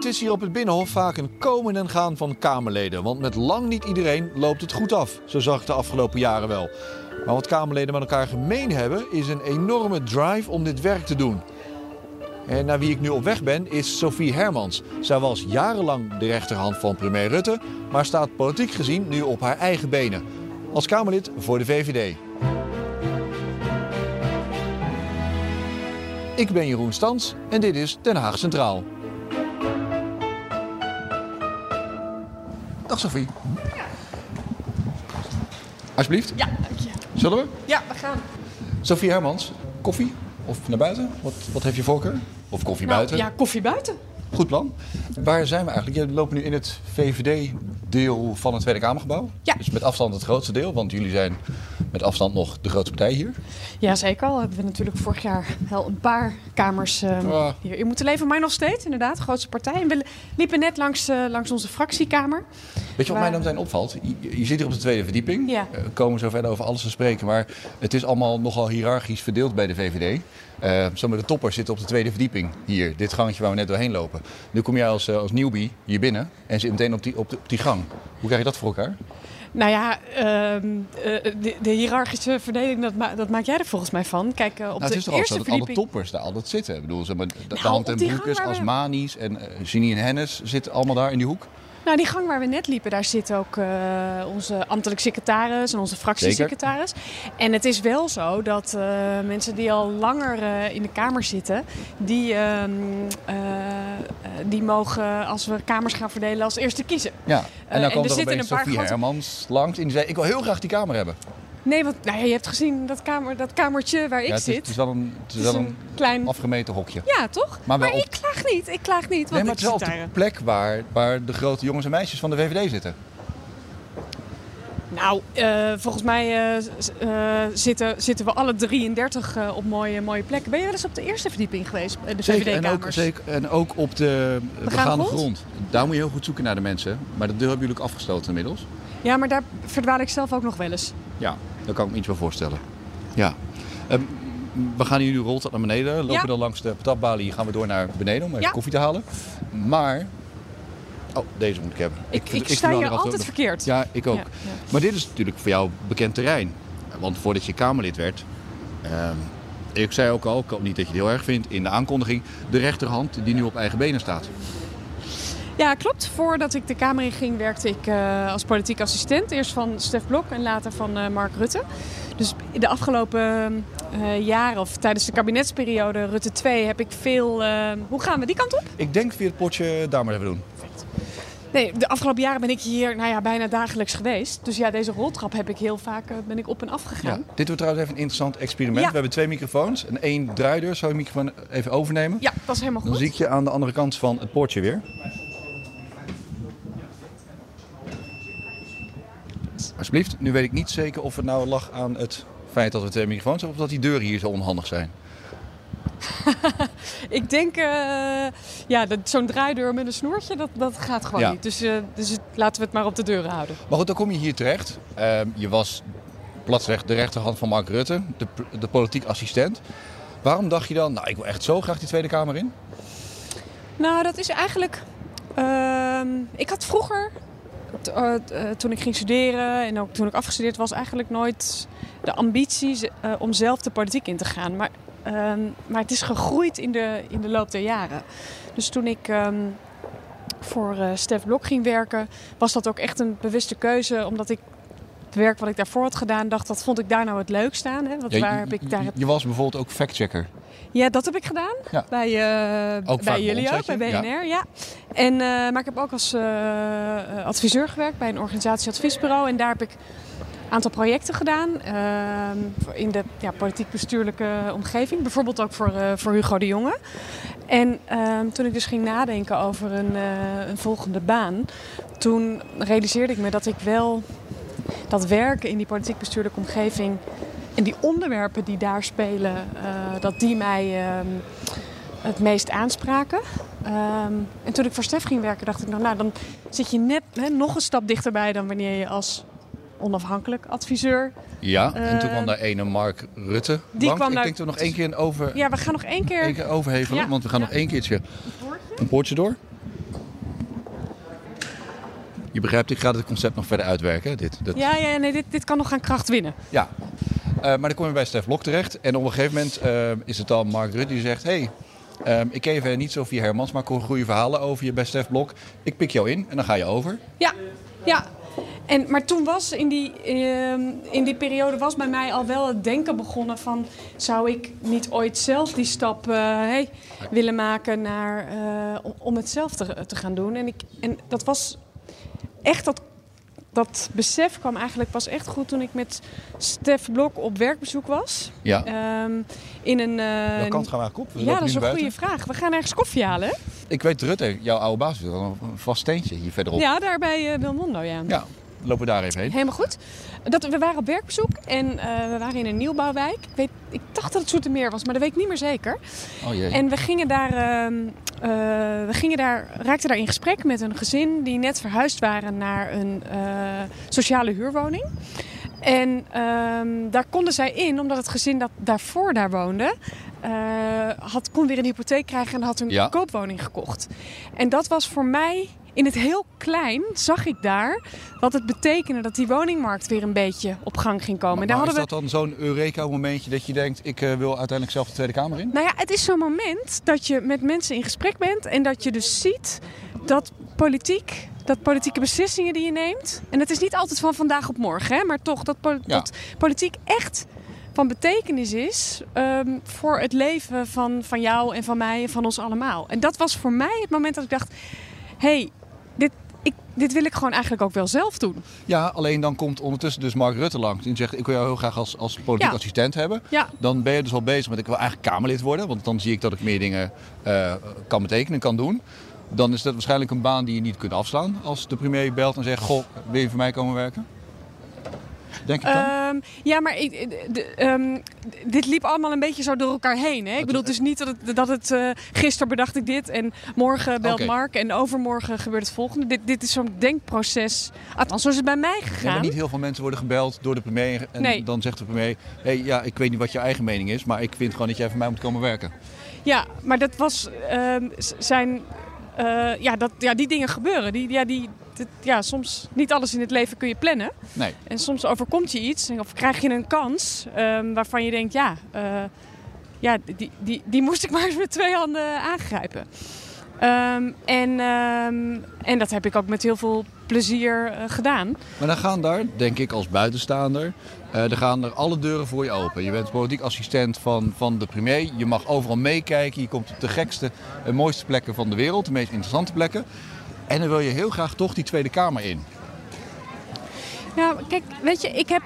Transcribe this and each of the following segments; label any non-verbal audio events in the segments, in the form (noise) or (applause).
Het is hier op het Binnenhof vaak een komen en gaan van Kamerleden. Want met lang niet iedereen loopt het goed af. Zo zag ik de afgelopen jaren wel. Maar wat Kamerleden met elkaar gemeen hebben, is een enorme drive om dit werk te doen. En naar wie ik nu op weg ben, is Sophie Hermans. Zij was jarenlang de rechterhand van premier Rutte, maar staat politiek gezien nu op haar eigen benen. Als Kamerlid voor de VVD. Ik ben Jeroen Stans en dit is Den Haag Centraal. Sophie. Alsjeblieft. Ja, dank je. Zullen we? Ja, we gaan. Sophie Hermans, koffie of naar buiten? Wat, wat heeft je voorkeur? Of koffie Nou, buiten? ja, koffie buiten. Goed plan. Waar zijn we eigenlijk? Je loopt nu in het VVD-deel van het Tweede Kamergebouw. Ja. Dus met afstand het grootste deel, want jullie zijn met afstand nog de grootste partij hier. Ja, zeker al. Hebben we natuurlijk vorig jaar wel een paar kamers Ah. hier in moeten leven. Maar nog steeds, inderdaad, grootste partij. En we liepen net langs, eh, langs onze fractiekamer. Weet je wat mij dan meteen opvalt? Je, je zit hier op de tweede verdieping. Ja. Eh, We komen zo verder over alles te spreken. Maar het is allemaal nogal hiërarchisch verdeeld bij de VVD. Eh sommige de toppers zitten op de tweede verdieping hier. Dit gangetje waar we net doorheen lopen. Nu kom jij als, eh, als newbie hier binnen en zit meteen op die, op, de- op die gang. Hoe krijg je dat voor elkaar? Nou ja, ehm, eh, de, de hiërarchische verdeling, dat, ma- dat maak jij er volgens mij van. Kijk, eh, op Nou, het de is toch ook zo eerste dat alle toppers daar altijd zitten. Ik bedoel, zeg maar, de, de Nou, Hand op en Broekers, Asmani's en eh Janine en Hennis zitten allemaal daar in die hoek. Nou, die gang waar we net liepen, daar zit ook eh, onze ambtelijk secretaris en onze fractiesecretaris. En het is wel zo dat eh, mensen die al langer eh, in de Kamer zitten, die, ehm, eh, eh, die mogen, als we kamers gaan verdelen, als eerste kiezen. Ja, en dan er komt er zitten opeens een paar grote- Hermans langs en die zei... ik wil heel graag die kamer hebben. Nee, want nou ja, je hebt gezien dat, kamer, dat kamertje waar ik ja, het, is, zit. het is wel een, het is Het is wel een klein... afgemeten hokje. Ja, toch? Maar Maar, wel op- ik klaag niet, ik klaag niet. Want Nee, maar ik het is wel op de plek waar, waar de grote jongens en meisjes van de VVD zitten. Nou, eh, volgens mij eh, eh, zitten, zitten we alle 33 eh, op mooie, mooie plekken. Ben je wel eens op de eerste verdieping geweest? De Zeker, en ook, VVD-kamers? zeker, en ook op de Begaande begaande grond? grond. Daar moet je heel goed zoeken naar de mensen. Maar dat deel hebben jullie ook afgesloten inmiddels. Ja, maar daar verdwaal ik zelf ook nog wel eens. Ja, dat kan ik me iets wel voorstellen. Ja. Ehm, we gaan hier nu roltrap naar beneden. Lopen Ja. dan langs de patatbalie. Gaan we door naar beneden om even Ja. koffie te halen. Maar... Oh, deze moet ik hebben. Ik, ik, sta hier wel altijd verkeerd. Ja, ik ook. Ja. Maar dit is natuurlijk voor jou bekend terrein. Want voordat je Kamerlid werd... ehm, ik zei ook al, ik hoop niet dat je het heel erg vindt... in de aankondiging, de rechterhand die nu op eigen benen staat. Ja, klopt. Voordat ik de Kamer in ging, werkte ik eh, als politiek assistent. Eerst van Stef Blok en later van eh, Mark Rutte. Dus de afgelopen eh, jaren, of tijdens de kabinetsperiode Rutte 2, heb ik veel... hoe gaan we die kant op? Ik denk via het potje daar maar even doen. Nee, de afgelopen jaren ben ik hier nou ja, bijna dagelijks geweest. Dus ja, deze roltrap heb ik heel vaak ben ik op en af Ja. gegaan. Dit wordt trouwens even een interessant experiment. Ja. We hebben twee microfoons en één draaideur. Zou je microfoon even overnemen? Ja, dat is helemaal Dan goed. zie ik je aan de andere kant van het poortje weer. Alsjeblieft, nu weet ik niet zeker of het nou lag aan het feit dat we twee microfoons hebben... of dat die deuren hier zo onhandig zijn. (laughs) Ik denk, eh, ja, dat- zo'n draaideur met een snoertje, dat, dat gaat gewoon Ja. niet. Dus, eh, dus laten we het maar op de deuren houden. Maar goed, dan kom je hier terecht. Ehm, je was platsrecht de rechterhand van Mark Rutte, de, de politiek assistent. Waarom dacht je dan, nou ik wil echt zo graag die Tweede Kamer in? Nou, dat is eigenlijk. ehm, ik had vroeger, eh, eh, toen ik ging studeren en ook toen ik afgestudeerd was, eigenlijk nooit de ambitie eh, om zelf de politiek in te gaan. Maar, ehm, maar het is gegroeid in de, in de loop der jaren. Dus toen ik ehm, voor Stef Blok ging werken, was dat ook echt een bewuste keuze, omdat ik. Het werk wat ik daarvoor had gedaan, dacht dat vond ik daar nou het leukst aan. Hè? Ja, waar je, heb ik daar je- het... je was bijvoorbeeld ook factchecker. Ja, dat heb ik gedaan. Ja. Bij, eh, bij jullie ook, bij? BNR. Ja. En, eh, maar ik heb ook als eh, adviseur gewerkt bij een organisatieadviesbureau. En daar heb ik een aantal projecten gedaan. ehm, in de ja, politiek-bestuurlijke omgeving. Bijvoorbeeld ook voor, voor Hugo de Jonge. En ehm, toen ik dus ging nadenken over een, een volgende baan. Toen realiseerde ik me dat ik wel dat werken in die politiek-bestuurlijke omgeving en die onderwerpen die daar spelen, eh, dat die mij ehm, het meest aanspraken. Ehm, en toen ik voor Stef ging werken, dacht ik nou, nou dan zit je net hè, nog een stap dichterbij dan wanneer je als onafhankelijk adviseur. Ja, en toen Eh, kwam daar ene Mark Rutte die kwam Ik denk nog één keer een over, Ja, we gaan nog één keer. één keer overhevelen, Ja. want we gaan Ja. nog één keertje een poortje door. Je begrijpt, ik ga het concept nog verder uitwerken. Dit, dat... Ja, ja nee, dit, dit kan nog aan kracht winnen. Ja, uh, maar dan kom je bij Stef Blok terecht. En op een gegeven moment uh, is het dan Mark Rutte die zegt... hey, um, ik ken je niet zo via Hermans, maar ik hoor goede verhalen over je bij Stef Blok. Ik pik jou in en dan ga je over. Ja, ja. En, maar toen was in die, uh, in die periode was bij mij al wel het denken begonnen van... zou ik niet ooit zelf die stap uh, hey, willen maken naar, om het zelf te, te, gaan doen. En, ik, en dat was echt dat, dat besef kwam eigenlijk pas echt goed toen ik met Stef Blok op werkbezoek was. Ja. Um, in een, uh, Welke kant gaan we eigenlijk op? ja, dat is een goede vraag. We gaan ergens koffie halen. Ik weet Rutte, jouw oude baas, een vast steentje hier verderop. Ja, daar bij uh, Belmondo, ja. Ja, lopen we daar even heen. Helemaal goed. Dat, we waren op werkbezoek en uh, we waren in een nieuwbouwwijk. Ik, weet, ik dacht dat het Zoetermeer was, maar dat weet ik niet meer zeker. Oh jee. En we gingen daar, uh, uh, we gingen daar, raakten daar in gesprek met een gezin die net verhuisd waren naar een sociale huurwoning. En ehm, daar konden zij in, omdat het gezin dat daarvoor daar woonde, had, kon weer een hypotheek krijgen en had een Ja. koopwoning gekocht. En dat was voor mij in het heel klein zag ik daar wat het betekende dat die woningmarkt weer een beetje op gang ging komen. Maar, En daar maar is hadden we... dat dan zo'n Eureka-momentje dat je denkt... ik uh, wil uiteindelijk zelf de Tweede Kamer in? Nou ja, het is zo'n moment dat je met mensen in gesprek bent en dat je dus ziet dat politiek, dat politieke beslissingen die je neemt, en het is niet altijd van vandaag op morgen, hè, maar toch dat, po Ja. dat politiek echt van betekenis is um, voor het leven van, van jou en van mij en van ons allemaal. En dat was voor mij het moment dat ik dacht, hé, hey, dit, ik, dit wil ik gewoon eigenlijk ook wel zelf doen. Ja, alleen dan komt ondertussen dus Mark Rutte langs en zegt... ik wil jou heel graag als, als politiek Ja. assistent hebben. Ja, Dan ben je dus al bezig met ik wil eigenlijk Kamerlid worden. Want dan zie ik dat ik meer dingen eh, kan betekenen, kan doen. Dan is dat waarschijnlijk een baan die je niet kunt afslaan. Als de premier belt en zegt, goh, wil je voor mij komen werken? Denk ik dan? Ehm, ja, maar ik, de, ehm, dit liep allemaal een beetje zo door elkaar heen. Hè? Ik bedoel, is niet dat het, dat het uh, gisteren bedacht ik dit en morgen belt. Mark en overmorgen gebeurt het volgende. Dit, dit is zo'n denkproces. Althans, zo is het bij mij Ja, gegaan. maar niet heel veel mensen worden gebeld door de premier. En Nee. dan zegt de premier, hey, ja, ik weet niet wat je eigen mening is. Maar ik vind gewoon dat jij voor mij moet komen werken. Ja, maar dat was ehm, zijn. eh, ja, dat, ja, die dingen gebeuren. Die, ja, die, dit- ja, soms niet alles in het leven kun je plannen. Nee. En soms overkomt je iets of krijg je een kans ehm, waarvan je denkt, ja, eh, ja die, die, die moest ik (laughs) maar eens met twee handen aangrijpen. Ehm, en, ehm, en dat heb ik ook met heel veel plezier eh, gedaan. Maar dan gaan daar, denk ik als buitenstaander, eh dan gaan er alle deuren voor je open. Je bent politiek assistent van, van de premier. Je mag overal meekijken. Je komt op de gekste en mooiste plekken van de wereld. De meest interessante plekken. En dan wil je heel graag toch die Tweede Kamer in. Ja, kijk, weet je, ik heb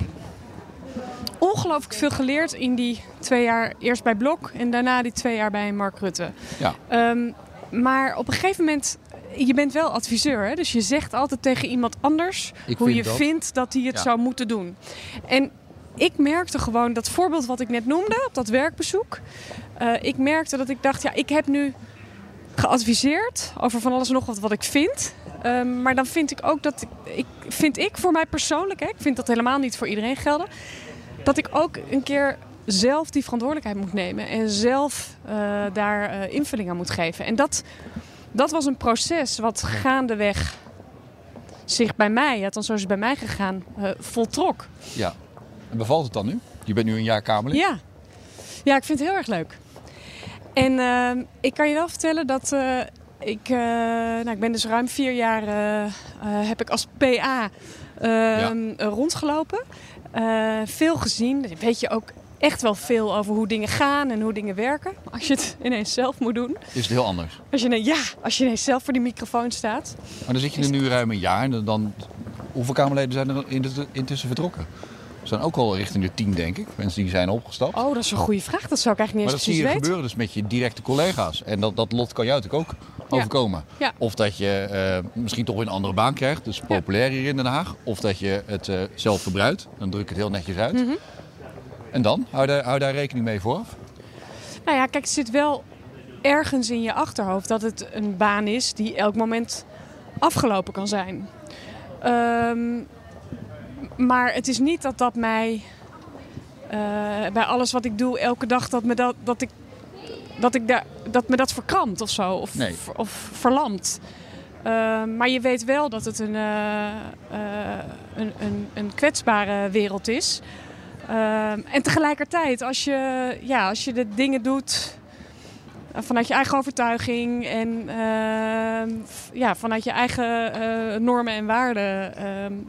ongelooflijk veel geleerd in die twee jaar. Eerst bij Blok en daarna die twee jaar bij Mark Rutte. Ja. Ehm, maar op een gegeven moment, je bent wel adviseur, hè? dus je zegt altijd tegen iemand anders Ik hoe vind je dat. vindt dat hij het Ja. zou moeten doen. En ik merkte gewoon dat voorbeeld wat ik net noemde op dat werkbezoek. eh, ik merkte dat ik dacht, ja, ik heb nu geadviseerd over van alles en nog wat wat ik vind. Ehm, maar dan vind ik ook dat ik, ik vind ik voor mij persoonlijk, hè, ik vind dat helemaal niet voor iedereen gelden, dat ik ook een keer zelf die verantwoordelijkheid moet nemen en zelf eh, daar eh, invulling aan moet geven. En dat, dat was een proces wat gaandeweg zich bij mij, althans zo is het bij mij gegaan, eh, voltrok. ja. En bevalt het dan nu? Je bent nu een jaar Kamerlid. Ja. ja, ik vind het heel erg leuk. En ehm, ik kan je wel vertellen dat eh, ik, eh, nou, ik ben dus ruim vier jaar eh, heb ik als PA ehm, rondgelopen. Eh, veel gezien. Dan weet je ook echt wel veel over hoe dingen gaan en hoe dingen werken. Maar Als je het (laughs) ineens zelf moet doen. Is het heel anders. Als je, ineens- ja, als je ineens zelf voor die microfoon staat. Maar dan zit je er nu ruim een jaar. En dan- hoeveel Kamerleden zijn er in- intussen vertrokken? Zijn ook al richting de tien, denk ik. Mensen die zijn opgestapt. Oh, dat is een goede vraag. Dat zou ik eigenlijk Maar niet dat eens zie je precies weten. gebeuren dus met je directe collega's. En dat, dat lot kan jou natuurlijk ook overkomen. Ja. Of dat je eh, misschien toch weer een andere baan krijgt. Dus populair hier in Den Haag. Of dat je het eh, zelf verbruikt. Dan druk ik het heel netjes uit. Mhm. En dan? Hou daar, hou daar rekening mee vooraf? Nou ja, kijk, het zit wel ergens in je achterhoofd dat het een baan is die elk moment afgelopen kan zijn. Ehm, maar het is niet dat dat mij eh, bij alles wat ik doe elke dag dat me dat, dat ik dat ik daar dat me dat verkrampt of zo of, Nee. of verlamt. Ehm, maar je weet wel dat het een, eh, eh, een, een, een kwetsbare wereld is. En tegelijkertijd, als je, ja, als je de dingen doet vanuit je eigen overtuiging en ehm, ja, vanuit je eigen eh, normen en waarden,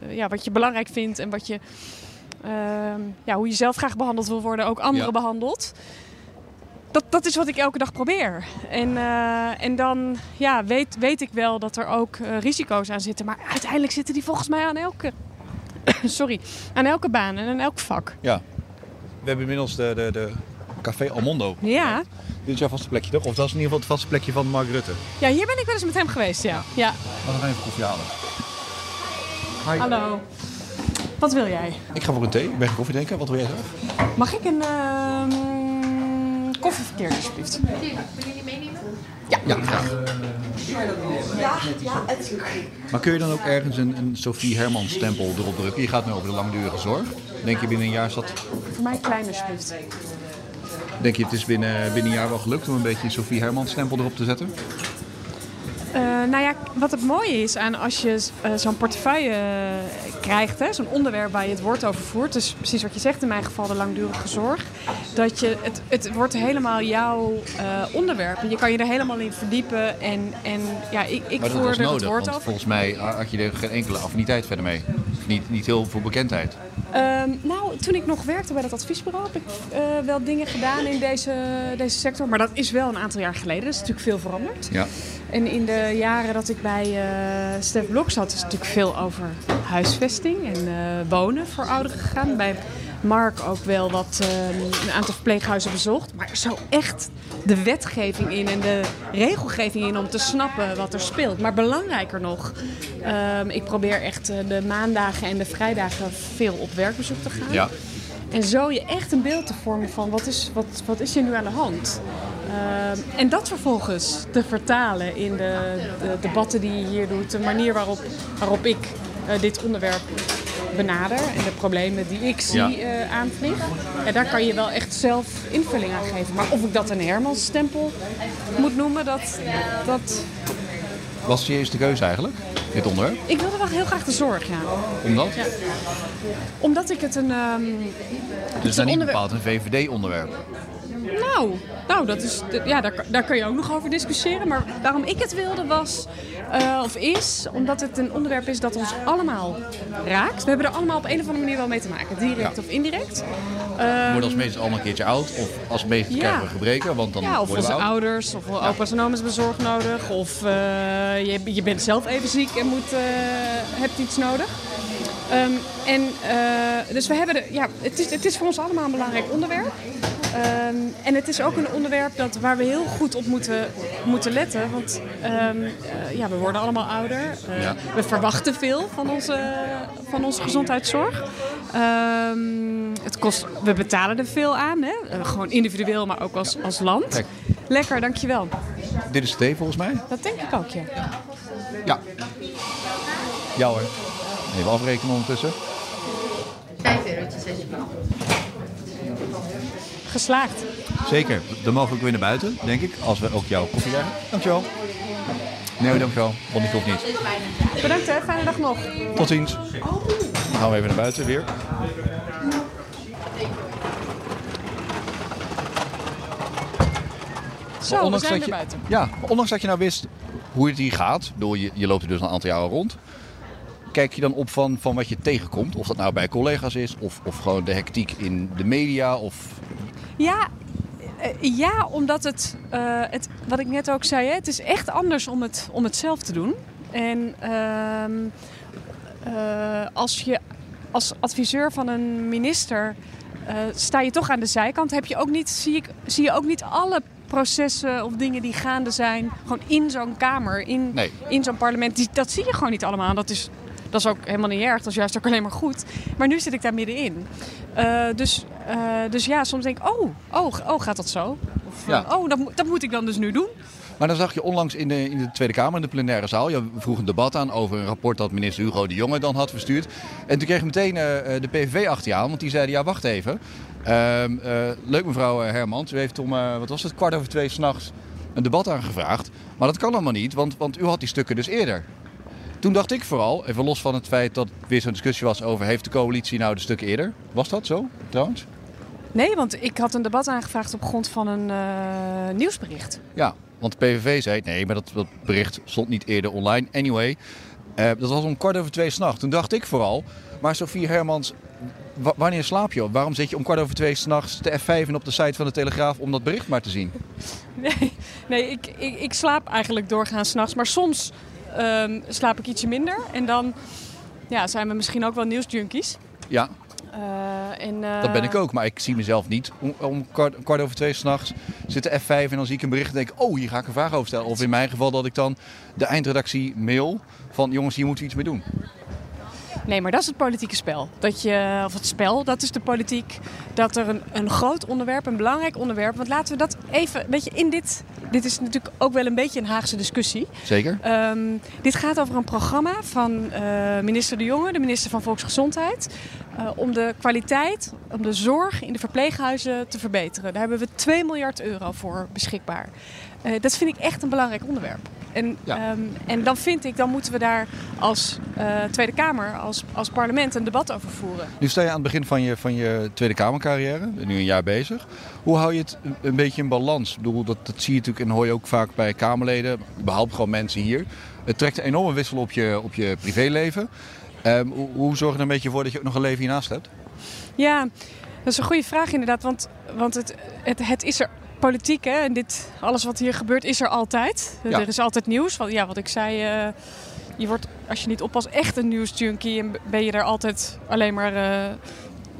ja, wat je belangrijk vindt en wat je, ja, hoe je zelf graag behandeld wil worden, ook anderen Ja. behandelt dat, dat is wat ik elke dag probeer. En, eh, en dan ja, weet, weet ik wel dat er ook eh, risico's aan zitten. Maar uiteindelijk zitten die volgens mij aan elke, (coughs) sorry, aan elke baan en aan elk vak. Ja. We hebben inmiddels de, de, de Café Almondo. Ja. Dit is jouw vaste plekje toch? Of dat is in ieder geval het vaste plekje van Mark Rutte. ja, hier ben ik wel eens met hem geweest, ja. ja. We gaan even koffie halen. Hi. Hallo. Wat wil jij? Ik ga voor een thee. Ik ben geen koffie drinken. Wat wil jij zelf? Mag ik een ehm koffieverkeer alsjeblieft? Ja, graag. Maar kun je dan ook ergens een, een Sophie Hermans stempel erop drukken? Je gaat nu over de langdurige zorg. Denk je binnen een jaar is dat... Voor mij klein alsjeblieft. Denk je het is binnen, binnen een jaar wel gelukt om een beetje een Sophie Hermans stempel erop te zetten? Eh, nou ja, wat het mooie is aan als je eh, zo'n portefeuille eh, krijgt, hè, zo'n onderwerp waar je het woord over voert, dus precies wat je zegt, in mijn geval de langdurige zorg, dat je, het, het wordt helemaal jouw onderwerp. En je kan je er helemaal in verdiepen en, en ja, ik, ik voer er het woord over. volgens mij had je er geen enkele affiniteit verder mee. Niet, niet heel veel bekendheid. Ehm, nou, toen ik nog werkte bij dat adviesbureau heb ik eh, wel dingen gedaan in deze, deze sector. Maar dat is wel een aantal jaar geleden. Dat is natuurlijk veel veranderd. Ja. En in de jaren dat ik bij eh Stef Blok zat, is natuurlijk veel over huisvesting en eh, wonen voor ouderen gegaan. Bij Mark ook wel wat ehm, een aantal verpleeghuizen bezocht. Maar zo echt de wetgeving in en de regelgeving in om te snappen wat er speelt. Maar belangrijker nog, ehm, ik probeer echt eh, de maandagen en de vrijdagen veel op werkbezoek te gaan. Ja. En zo je echt een beeld te vormen van wat is, wat, wat is er nu aan de hand. Ehm, en dat vervolgens te vertalen in de, de debatten die je hier doet. De manier waarop, waarop ik eh, dit onderwerp benader en de problemen die ik zie Ja. eh aanvlieg. En daar kan je wel echt zelf invulling aan geven. Maar of ik dat een Hermans-stempel moet noemen, dat, dat... Was het je eerste keuze eigenlijk, dit onderwerp? Ik wilde wel heel graag de zorg, ja. Omdat? Ja. Omdat ik het een... ehm, Dus dan niet bepaald een VVD-onderwerp. Nou, nou dat is, ja, daar, daar kun je ook nog over discussiëren. Maar waarom ik het wilde was, eh, of is, omdat het een onderwerp is dat ons allemaal raakt. We hebben er allemaal op een of andere manier wel mee te maken, direct Ja. of indirect. We worden als meest allemaal een keertje oud. Of als meest Ja. krijgen we gebreken, want dan Ja, of worden onze ouders, of opa's en oma's hebben zorg nodig. Of eh, je, je bent zelf even ziek en moet, eh, hebt iets nodig. Ehm, en, dus we hebben de, ja, het, is, het is voor ons allemaal een belangrijk onderwerp. Ehm, en het is ook een onderwerp dat, waar we heel goed op moeten, moeten letten. Want ehm, eh, ja, we worden allemaal ouder. Eh, Ja. We verwachten veel van onze, van onze gezondheidszorg. Ehm, het kost, we betalen er veel aan. Hè? Eh, gewoon individueel, maar ook als, als land. Kijk. Lekker, dankjewel. Dit is thee volgens mij. Dat denk ik ook, ja. Ja. Ja hoor. Even afrekenen ondertussen. Vijf eurotjes alsjeblieft. Geslaagd. Zeker. Dan mogen we weer naar buiten, denk ik. Als we ook jouw koffie krijgen. Dankjewel. Nee, dankjewel. Want die hoeft niet. Bedankt hè, fijne dag nog. Tot ziens. Dan gaan we even naar buiten weer. Zo, we zijn dat je, buiten. Ja, ondanks dat je nou wist hoe het hier gaat. Door je, je loopt er dus een aantal jaren rond. Kijk je dan op van, van wat je tegenkomt? Of dat nou bij collega's is, of, of gewoon de hectiek in de media, of Ja, eh, ja omdat het, eh, het, wat ik net ook zei, hè, het is echt anders om het, om het zelf te doen. En ehm, eh, als je als adviseur van een minister sta je toch aan de zijkant, heb je ook niet, zie, ik, zie je ook niet alle processen of dingen die gaande zijn, gewoon in zo'n kamer, in, Nee. in zo'n parlement. Die, dat zie je gewoon niet allemaal. Dat is, dat is ook helemaal niet erg, dat is juist ook alleen maar goed. Maar nu zit ik daar middenin. Eh, dus, eh, dus ja, soms denk ik, oh, oh, oh gaat dat zo? Of, Ja. eh, oh, dat, moet- dat moet ik dan dus nu doen. Maar dan zag je onlangs in de, in de Tweede Kamer, in de plenaire zaal, je vroeg een debat aan over een rapport dat minister Hugo de Jonge dan had verstuurd. En toen kreeg meteen eh, eh, de PVV achter je aan, want die zeiden, ja wacht even. Ehm, eh, leuk mevrouw Hermans, u heeft om, wat was het, kwart over twee s'nachts een debat aangevraagd. Maar dat kan allemaal niet, want, want u had die stukken dus eerder. Toen dacht ik vooral, even los van het feit dat het weer zo'n discussie was over... heeft de coalitie nou de stukken eerder? Was dat zo, trouwens? Nee, want ik had een debat aangevraagd op grond van een eh, nieuwsbericht. Ja, want de PVV zei nee, maar dat, dat bericht stond niet eerder online. Anyway, eh, dat was om kwart over twee s'nachts. Toen dacht ik vooral, maar Sofie Hermans, wa- wanneer slaap je? Waarom zit je om kwart over twee s'nachts de F5 en op de site van de Telegraaf om dat bericht maar te zien? (laughs) Nee, nee ik, ik, ik slaap eigenlijk doorgaans s'nachts. Maar soms ehm, slaap ik ietsje minder. En dan ja, zijn we misschien ook wel nieuwsjunkies. Ja, en, eh, dat ben ik ook, maar ik zie mezelf niet om, om kwart, kwart over twee s'nachts zit de F5 en dan zie ik een bericht en denk ik, oh, hier ga ik een vraag over stellen. Of in mijn geval dat ik dan de eindredactie mail van jongens, hier moeten we iets mee doen. Nee, maar dat is het politieke spel. Dat je, of het spel, dat is de politiek. Dat er een, een groot onderwerp, een belangrijk onderwerp. Want laten we dat even, weet je, in dit. Dit is natuurlijk ook wel een beetje een Haagse discussie. Zeker? Ehm, dit gaat over een programma van eh, minister De Jonge, de minister van Volksgezondheid. eh, om de kwaliteit, om de zorg in de verpleeghuizen te verbeteren. Daar hebben we 2 miljard euro voor beschikbaar. Eh, dat vind ik echt een belangrijk onderwerp. En, Ja. ehm, en dan vind ik, dan moeten we daar als eh, Tweede Kamer, als, als parlement een debat over voeren. Nu sta je aan het begin van je, van je Tweede Kamercarrière, nu een jaar bezig. Hoe hou je het een, een beetje in balans? Ik bedoel, dat, dat zie je natuurlijk en hoor je ook vaak bij Kamerleden, überhaupt gewoon mensen hier. Het trekt een enorme wissel op je, op je privéleven. Ehm, hoe, hoe zorg je er een beetje voor dat je ook nog een leven hiernaast hebt? Ja, dat is een goede vraag inderdaad. Want, want het, het, het is er politiek, hè? En dit, alles wat hier gebeurt is er altijd. Ja. Er is altijd nieuws. Want, ja, wat ik zei, eh, je wordt als je niet oppast echt een nieuwsjunkie. En ben je daar altijd alleen maar eh,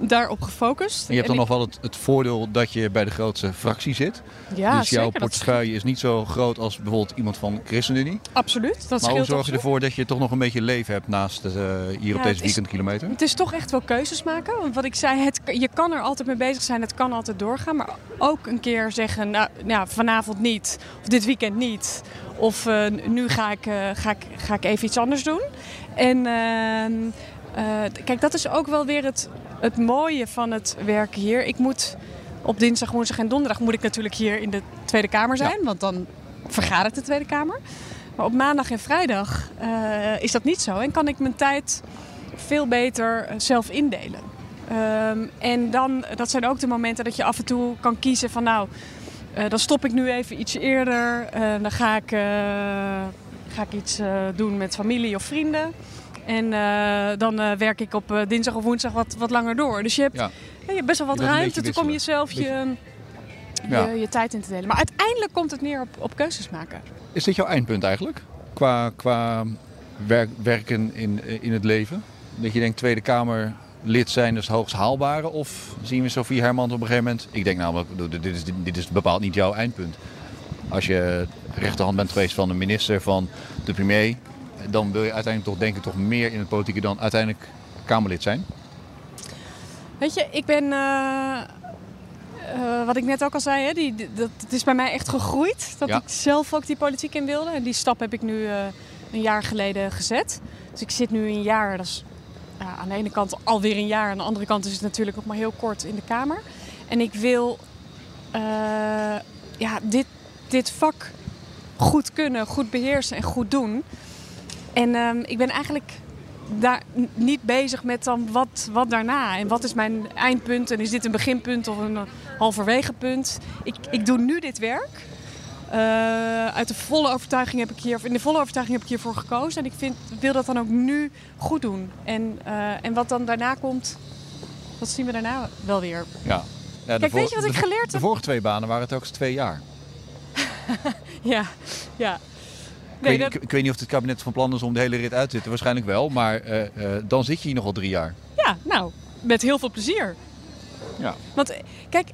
daarop gefocust. En je hebt En dan nog ik- wel het, het voordeel dat je bij de grootste fractie zit. ja, dus jouw zeker, portefeuille is niet zo groot als bijvoorbeeld iemand van ChristenUnie. Absoluut, dat Maar hoe zorg je ervoor dat je toch nog een beetje leven hebt naast eh, hier op deze weekendkilometer? Het is toch echt wel keuzes maken. Want wat ik zei, het, je kan er altijd mee bezig zijn, het kan altijd doorgaan. Maar ook een keer zeggen, nou, nou vanavond niet, of dit weekend niet. Of eh, nu ga ik, eh, ga, ik, ga ik even iets anders doen. En ehm, eh, kijk, dat is ook wel weer het, het mooie van het werken hier. Ik moet op dinsdag, woensdag en donderdag moet ik natuurlijk hier in de Tweede Kamer zijn. Want dan vergadert de Tweede Kamer. Maar op maandag en vrijdag eh, is dat niet zo. En kan ik mijn tijd veel beter eh, zelf indelen. Ehm, en dan, dat zijn ook de momenten dat je af en toe kan kiezen van nou, eh, dan stop ik nu even iets eerder. Dan ga ik, ga ik iets doen met familie of vrienden. En eh, dan eh, werk ik op eh, dinsdag of woensdag wat, wat langer door. Dus je hebt, Ja. ja, je hebt best wel wat ruimte beetje om wisselen. jezelf je, Ja. je, je tijd in te delen. Maar uiteindelijk komt het neer op, op keuzes maken. Is dit jouw eindpunt eigenlijk? Qua, qua werk, werken in, in het leven? Dat je denkt Tweede Kamer lid zijn is het hoogst haalbare? Of zien we Sofie Hermans op een gegeven moment... Ik denk namelijk, dit is, dit is bepaald niet jouw eindpunt. Als je rechterhand bent geweest van de minister, van de premier... dan wil je uiteindelijk toch denk ik toch meer in het politieke dan uiteindelijk Kamerlid zijn. Weet je, ik ben, eh, eh, wat ik net ook al zei, hè, die, dat, het is bij mij echt gegroeid. Dat Ja. ik zelf ook die politiek in wilde. En die stap heb ik nu eh, een jaar geleden gezet. Dus ik zit nu een jaar, dat is aan de ene kant alweer een jaar. Aan de andere kant is het natuurlijk nog maar heel kort in de Kamer. En ik wil ja, dit, dit vak goed kunnen, goed beheersen en goed doen. En ehm, ik ben eigenlijk daar niet bezig met dan wat, wat daarna. En wat is mijn eindpunt? En is dit een beginpunt of een eh, halverwege punt? Ik, ik doe nu dit werk. Eh, uit de volle overtuiging heb ik hier, in de volle overtuiging heb ik hiervoor gekozen. En ik vind, wil dat dan ook nu goed doen. En, eh, en wat dan daarna komt, dat zien we daarna wel weer. Ja. Ja, de Kijk, weet je wat de ik geleerd De heb? vorige twee banen waren het ook eens twee jaar. (laughs) Ja, ja. Ik, weet, dat- ik, ik weet niet of het kabinet van plan is om de hele rit uit te zitten. Waarschijnlijk wel, maar eh, eh, dan zit je hier nog wel drie jaar. Ja, nou, met heel veel plezier. Ja. Want eh, kijk,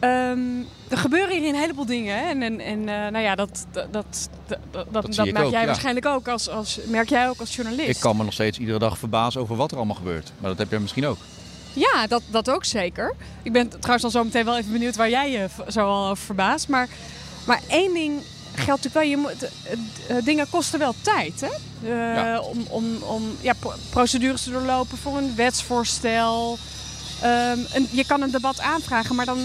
ehm, er gebeuren hier een heleboel dingen. Hè? En, en, en nou ja, dat, dat, dat, dat, dat, merk ook, jij ja. waarschijnlijk ook als, als, merk jij ook als journalist. Ik kan me nog steeds iedere dag verbazen over wat er allemaal gebeurt. Maar dat heb jij misschien ook. Ja, dat, dat ook zeker. Ik ben trouwens dan zo meteen wel even benieuwd waar jij je zo al over verbaast. Maar, maar één ding geldt natuurlijk wel. Je moet, dingen kosten wel tijd. Hè? Eh, Ja. Om, om, om ja, pro- procedures te doorlopen voor een wetsvoorstel. Ehm, een, je kan een debat aanvragen, maar dan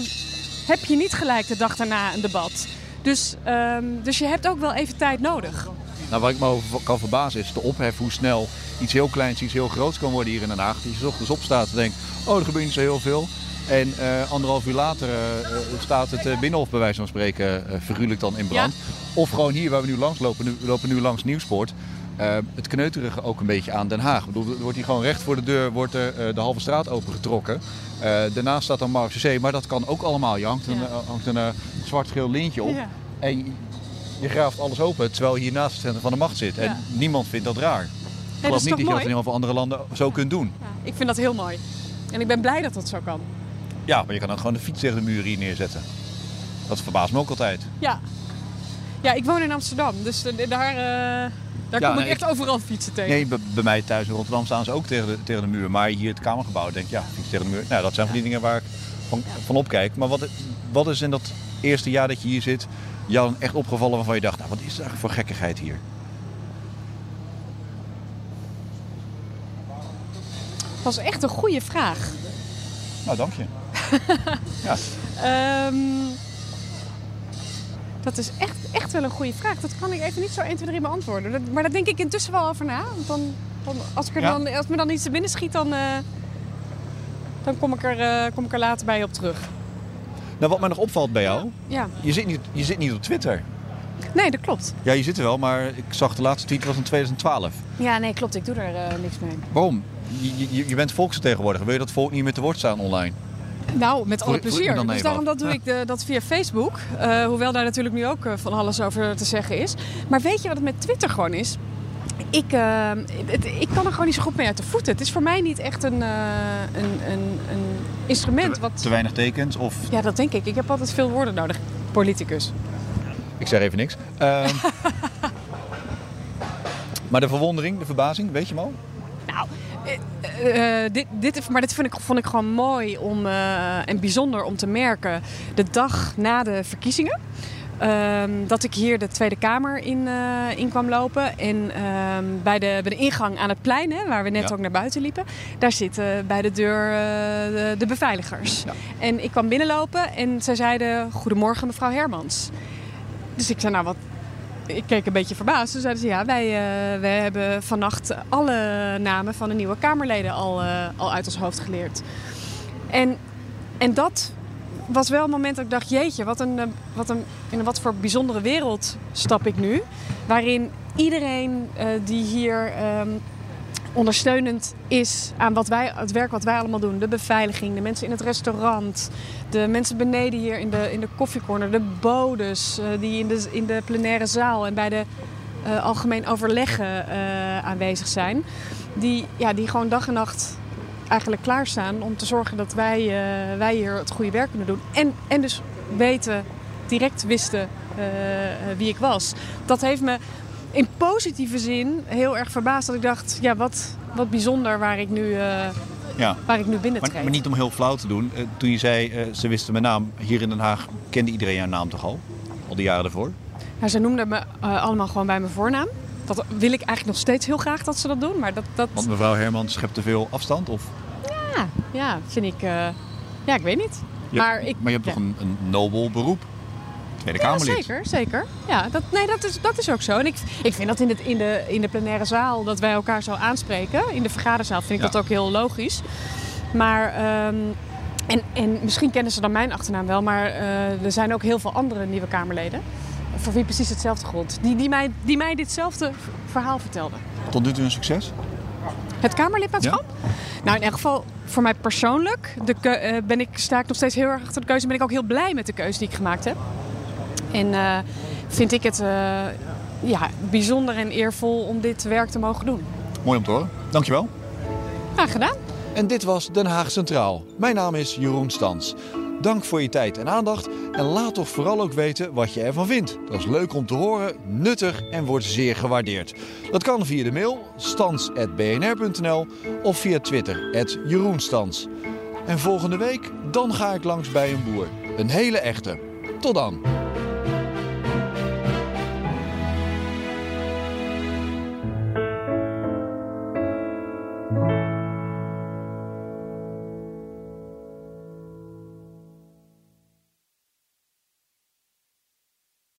heb je niet gelijk de dag daarna een debat. Dus, ehm, dus je hebt ook wel even tijd nodig. Nou, waar ik me over kan verbazen is de ophef hoe snel iets heel kleins, iets heel groots kan worden hier in Den Haag. Dat je 's ochtends opstaat en denkt, oh er gebeurt niet zo heel veel. En eh, anderhalf uur later eh, eh, staat het Binnenhof bij wijze van spreken figuurlijk dan in brand. Of gewoon hier waar we nu langs lopen, nu, we lopen nu langs Nieuwspoort. eh, het kneuterige ook een beetje aan Den Haag. Ik bedoel, er wordt hier gewoon recht voor de deur wordt er, de halve straat opengetrokken. Eh daarnaast staat dan Markt maar dat kan ook allemaal. Je hangt een, Ja. hangt een zwart-geel lintje op. Ja. En je, je graaft alles open terwijl je hier naast het centrum van de macht zit. En Ja. niemand vindt dat raar. Ik dat geloof niet dat je dat in heel veel andere landen zo kunt doen. Ja, ik vind dat heel mooi. En ik ben blij dat dat zo kan. Ja, maar je kan dan gewoon de fiets tegen de muur hier neerzetten. Dat verbaast me ook altijd. Ja. Ja, ik woon in Amsterdam, dus daar, eh, daar Ja, kom ik echt overal fietsen tegen. Nee, bij, bij mij thuis in Rotterdam staan ze ook tegen de, tegen de muur. Maar hier het Kamergebouw denk ik, ja, fiets tegen de muur. Nou, dat zijn van die dingen waar ik van, van opkijk. Maar wat, wat is in dat eerste jaar dat je hier zit jou echt opgevallen waarvan je dacht, nou wat is er eigenlijk voor gekkigheid hier? Dat was echt een goede vraag. Nou, dank je. Ja. (laughs) Ehm, dat is echt, echt wel een goede vraag. Dat kan ik even niet zo 1, 2, 3 beantwoorden. Dat- maar daar denk ik intussen wel over na. Want dan, dan, als, ik er Ja. dan, als me dan iets te binnen schiet, dan, eh, dan kom, ik er, eh, kom ik er later bij op terug. Nou, wat mij nog opvalt bij jou, Ja, je zit niet, je zit niet op Twitter. nee, dat klopt. Ja, je zit er wel, maar ik zag de laatste tweet was in 2012. Ja, nee, klopt. Ik doe er eh, niks mee. Waarom? Je, je, je bent volksvertegenwoordiger. Wil je dat volk niet meer te woord staan online? Nou, met alle plezier. Dus daarom dat doe ik de, dat via Facebook. Eh, hoewel daar natuurlijk nu ook eh, van alles over te zeggen is. Maar weet je wat het met Twitter gewoon is? Ik, eh, het- ik kan er gewoon niet zo goed mee uit de voeten. Het is voor mij niet echt een, eh, een, een, een instrument Te, wat... te weinig tekens of... Ja, dat denk ik. Ik heb altijd veel woorden nodig. Politicus. Ik zeg even niks. Ehm, (laughs) maar de verwondering, de verbazing, weet je hem al? Nou, eh, eh, dit, dit, maar dit vind ik, vond ik gewoon mooi om, eh, en bijzonder om te merken. De dag na de verkiezingen. ehm, dat ik hier de Tweede Kamer in, eh, in kwam lopen. En ehm, bij, de, bij de ingang aan het plein, hè, waar we net Ja. ook naar buiten liepen, daar zitten bij de deur eh, de, de beveiligers. Ja. En ik kwam binnenlopen en zij zeiden: Goedemorgen, mevrouw Hermans. Dus ik zei: Nou, wat, ik keek een beetje verbaasd. Toen zeiden ze, ja, wij, eh, wij hebben vannacht alle namen van de nieuwe Kamerleden al, eh, al uit ons hoofd geleerd. En, en dat was wel een moment dat ik dacht, jeetje, wat een, eh, wat een, in wat voor bijzondere wereld stap ik nu. Waarin iedereen die hier ehm, ondersteunend is aan wat wij, het werk wat wij allemaal doen. De beveiliging, de mensen in het restaurant, de mensen beneden hier in de, in de koffiecorner, de bodes eh, die in de, in de plenaire zaal en bij de eh, algemeen overleggen eh, aanwezig zijn. Die, ja, die gewoon dag en nacht eigenlijk klaarstaan om te zorgen dat wij, wij hier het goede werk kunnen doen. En, en dus weten, direct wisten wie ik was. Dat heeft me in positieve zin heel erg verbaasd. Dat ik dacht, ja, wat, wat bijzonder waar ik nu, Ja. waar ik nu binnentreed. Maar, maar niet om heel flauw te doen. Eh, toen je zei, eh, ze wisten mijn naam. Hier in Den Haag kende iedereen jouw naam toch al? Al die jaren ervoor? Nou, ze noemden me allemaal gewoon bij mijn voornaam. Dat wil ik eigenlijk nog steeds heel graag dat ze dat doen. Maar dat, dat Want mevrouw Hermans schept te veel afstand? Of? ja, ja, vind ik... ja, ik weet niet. Je maar ik, maar je hebt ja. toch een, een nobel beroep? Tweede Ja, zeker, zeker. Ja, dat, nee, dat is, dat is ook zo. En ik, ik vind dat in, het, in, de, in de plenaire zaal, dat wij elkaar zo aanspreken. In de vergaderzaal vind ik Ja. dat ook heel logisch. Maar, ehm, en, en misschien kennen ze dan mijn achternaam wel, maar eh, er zijn ook heel veel andere nieuwe Kamerleden. Voor wie precies hetzelfde gold. Die, die, mij, die mij ditzelfde verhaal vertelden. Tot nu toe een succes? Het Kamerlidmaatschap? Nou, in elk geval voor mij persoonlijk de eh, ben ik, sta ik nog steeds heel erg achter de keuze. En ben ik ook heel blij met de keuze die ik gemaakt heb. En eh, vind ik het eh, ja, bijzonder en eervol om dit werk te mogen doen. Mooi om te horen. Dankjewel. Graag gedaan. En dit was Den Haag Centraal. Mijn naam is Jeroen Stans. Dank voor je tijd en aandacht. En laat toch vooral ook weten wat je ervan vindt. Dat is leuk om te horen, nuttig en wordt zeer gewaardeerd. Dat kan via de mail stans.bnr.nl of via Twitter, @jeroenstans. En volgende week, dan ga ik langs bij een boer. Een hele echte. Tot dan.